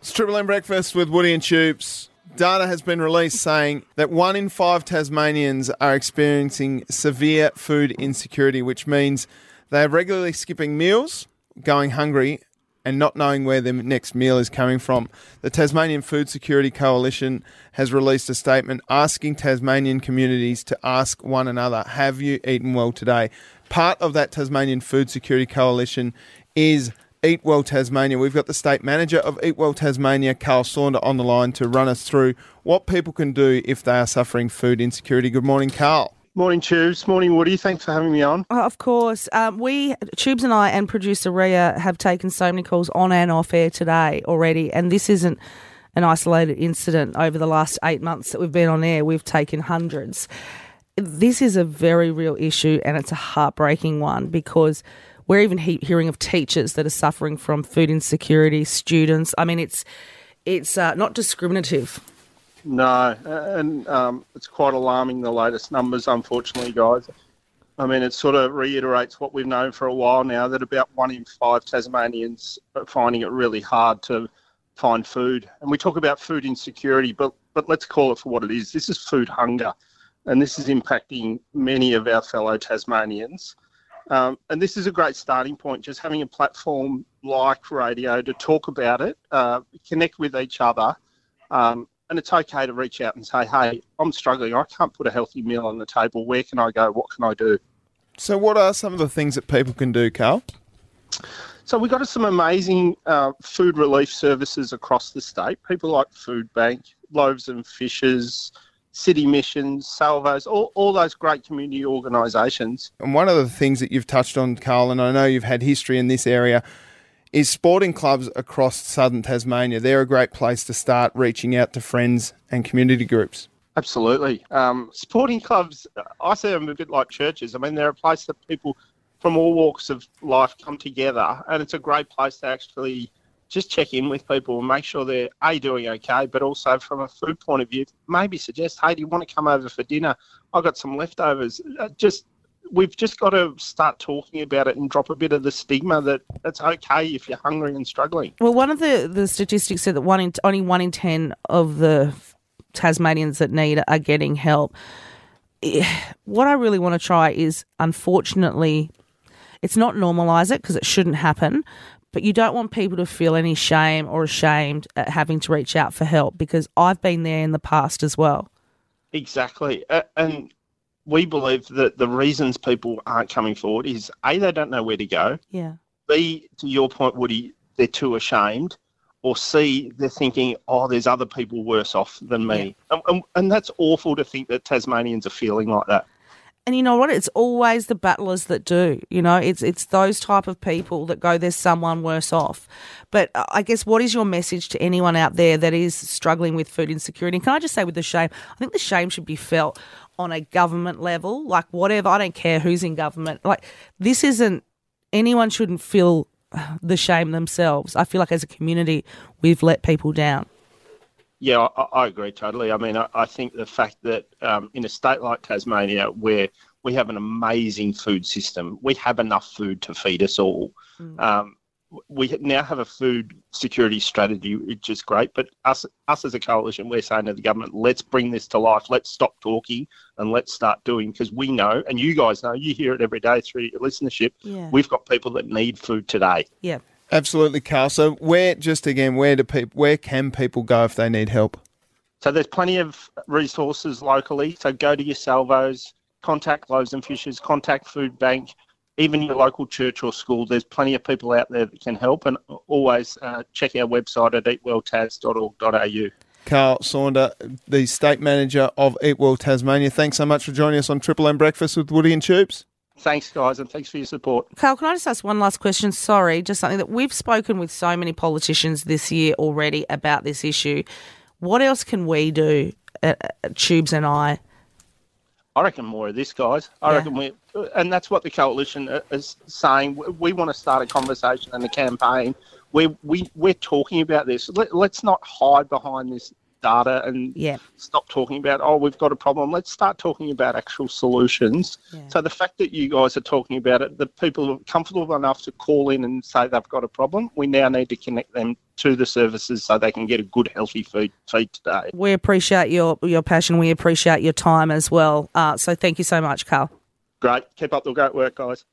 It's Triple M Breakfast with Woody and Tubes. Data has been released saying that one in five Tasmanians are experiencing severe food insecurity, which means they are regularly skipping meals, going hungry, and not knowing where their next meal is coming from. The Tasmanian Food Security Coalition has released a statement asking Tasmanian communities to ask one another, Have you eaten well today? Part of that Tasmanian Food Security Coalition is Eat Well Tasmania. We've got the state manager of Eat Well Tasmania, Carl Saunder, on the line to run us through what people can do if they are suffering food insecurity. Good morning, Carl. Morning, Tubes. Morning, Woody. Thanks for having me on. Oh, of course. Um, we, Tubes and I, and producer Ria have taken so many calls on and off air today already, and this isn't an isolated incident over the last eight months that we've been on air. We've taken hundreds. This is a very real issue, and it's a heartbreaking one because we're even he- hearing of teachers that are suffering from food insecurity, students. I mean, it's it's uh, not discriminative. No, and um, it's quite alarming, the latest numbers, unfortunately, guys. I mean, it sort of reiterates what we've known for a while now that about one in five Tasmanians are finding it really hard to find food. And we talk about food insecurity, but, but let's call it for what it is. This is food hunger, and this is impacting many of our fellow Tasmanians. Um, and this is a great starting point, just having a platform like radio to talk about it, uh, connect with each other. Um, and it's okay to reach out and say, hey, I'm struggling. I can't put a healthy meal on the table. Where can I go? What can I do? So, what are some of the things that people can do, Carl? So, we've got some amazing uh, food relief services across the state. People like Food Bank, Loaves and Fishes, City Missions, Salvos, all, all those great community organisations. And one of the things that you've touched on, Carl, and I know you've had history in this area, is sporting clubs across southern Tasmania. They're a great place to start reaching out to friends and community groups. Absolutely. Um, sporting clubs, I see them a bit like churches. I mean, they're a place that people from all walks of life come together, and it's a great place to actually just check in with people and make sure they're a doing okay, but also from a food point of view, maybe suggest, hey, do you want to come over for dinner? I've got some leftovers. Uh, just we've just got to start talking about it and drop a bit of the stigma that it's okay if you're hungry and struggling. Well, one of the, the statistics said that one in, only one in ten of the Tasmanians that need are getting help. What I really want to try is, unfortunately, it's not normalise it because it shouldn't happen, but you don't want people to feel any shame or ashamed at having to reach out for help because I've been there in the past as well. Exactly. Uh, and we believe that the reasons people aren't coming forward is A, they don't know where to go. Yeah. B, to your point, Woody, they're too ashamed. Or C, they're thinking, oh, there's other people worse off than me. Yeah. And, and, and that's awful to think that Tasmanians are feeling like that. And you know what? It's always the battlers that do. You know, it's it's those type of people that go. There's someone worse off. But uh, I guess what is your message to anyone out there that is struggling with food insecurity? Can I just say with the shame, I think the shame should be felt on a government level. Like whatever, I don't care who's in government. Like this isn't anyone shouldn't feel the shame themselves. I feel like as a community, we've let people down. Yeah, I, I agree totally. I mean, I, I think the fact that um, in a state like Tasmania, where we have an amazing food system, we have enough food to feed us all. Mm. Um, we now have a food security strategy, which is great. But us, us as a coalition, we're saying to the government, let's bring this to life. Let's stop talking and let's start doing because we know, and you guys know, you hear it every day through your listenership. Yeah. We've got people that need food today. Yeah. Absolutely, Carl. So where, just again, where do people, where can people go if they need help? So there's plenty of resources locally. So go to your salvos, contact Loaves and Fishes, contact Food Bank, even your local church or school. There's plenty of people out there that can help, and always uh, check our website at eatwelltas.org.au. Carl Saunder, the state manager of Eat Well Tasmania. Thanks so much for joining us on Triple M Breakfast with Woody and Tubes. Thanks, guys, and thanks for your support. Carl, can I just ask one last question? Sorry, just something that we've spoken with so many politicians this year already about this issue. What else can we do, uh, uh Tubes and I? I reckon more of this, guys. I yeah. reckon we, and that's what the coalition uh, is saying. We want to start a conversation and a campaign where we we're talking about this. Let, us not hide behind this data and Yeah. stop talking about oh we've got a problem. Let's start talking about actual solutions. Yeah. So the fact that you guys are talking about it, the people are comfortable enough to call in and say they've got a problem. We now need to connect them to the services so they can get a good healthy feed feed today. We appreciate your your passion. We appreciate your time as well. Uh, so thank you so much, Carl. Great, keep up the great work, guys.